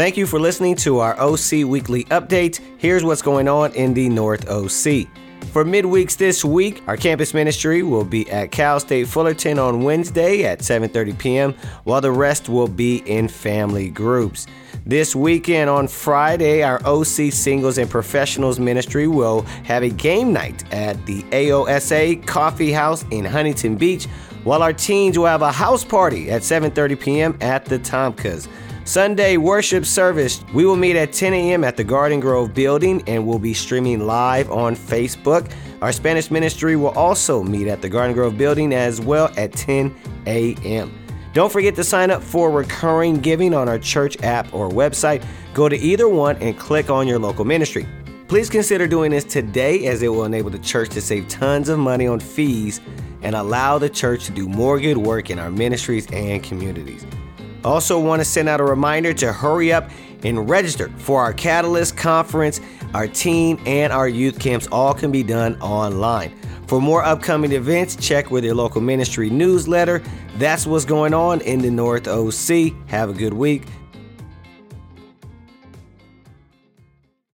Thank you for listening to our OC Weekly Update. Here's what's going on in the North OC. For midweeks this week, our campus ministry will be at Cal State Fullerton on Wednesday at 7:30 p.m., while the rest will be in family groups. This weekend on Friday, our OC Singles and Professionals Ministry will have a game night at the AOSA Coffee House in Huntington Beach, while our teens will have a house party at 7:30 p.m. at the Tomkas. Sunday worship service. We will meet at 10 a.m. at the Garden Grove building and we'll be streaming live on Facebook. Our Spanish ministry will also meet at the Garden Grove building as well at 10 a.m. Don't forget to sign up for recurring giving on our church app or website. Go to either one and click on your local ministry. Please consider doing this today as it will enable the church to save tons of money on fees and allow the church to do more good work in our ministries and communities. Also, want to send out a reminder to hurry up and register for our Catalyst Conference. Our teen and our youth camps all can be done online. For more upcoming events, check with your local ministry newsletter. That's what's going on in the North OC. Have a good week.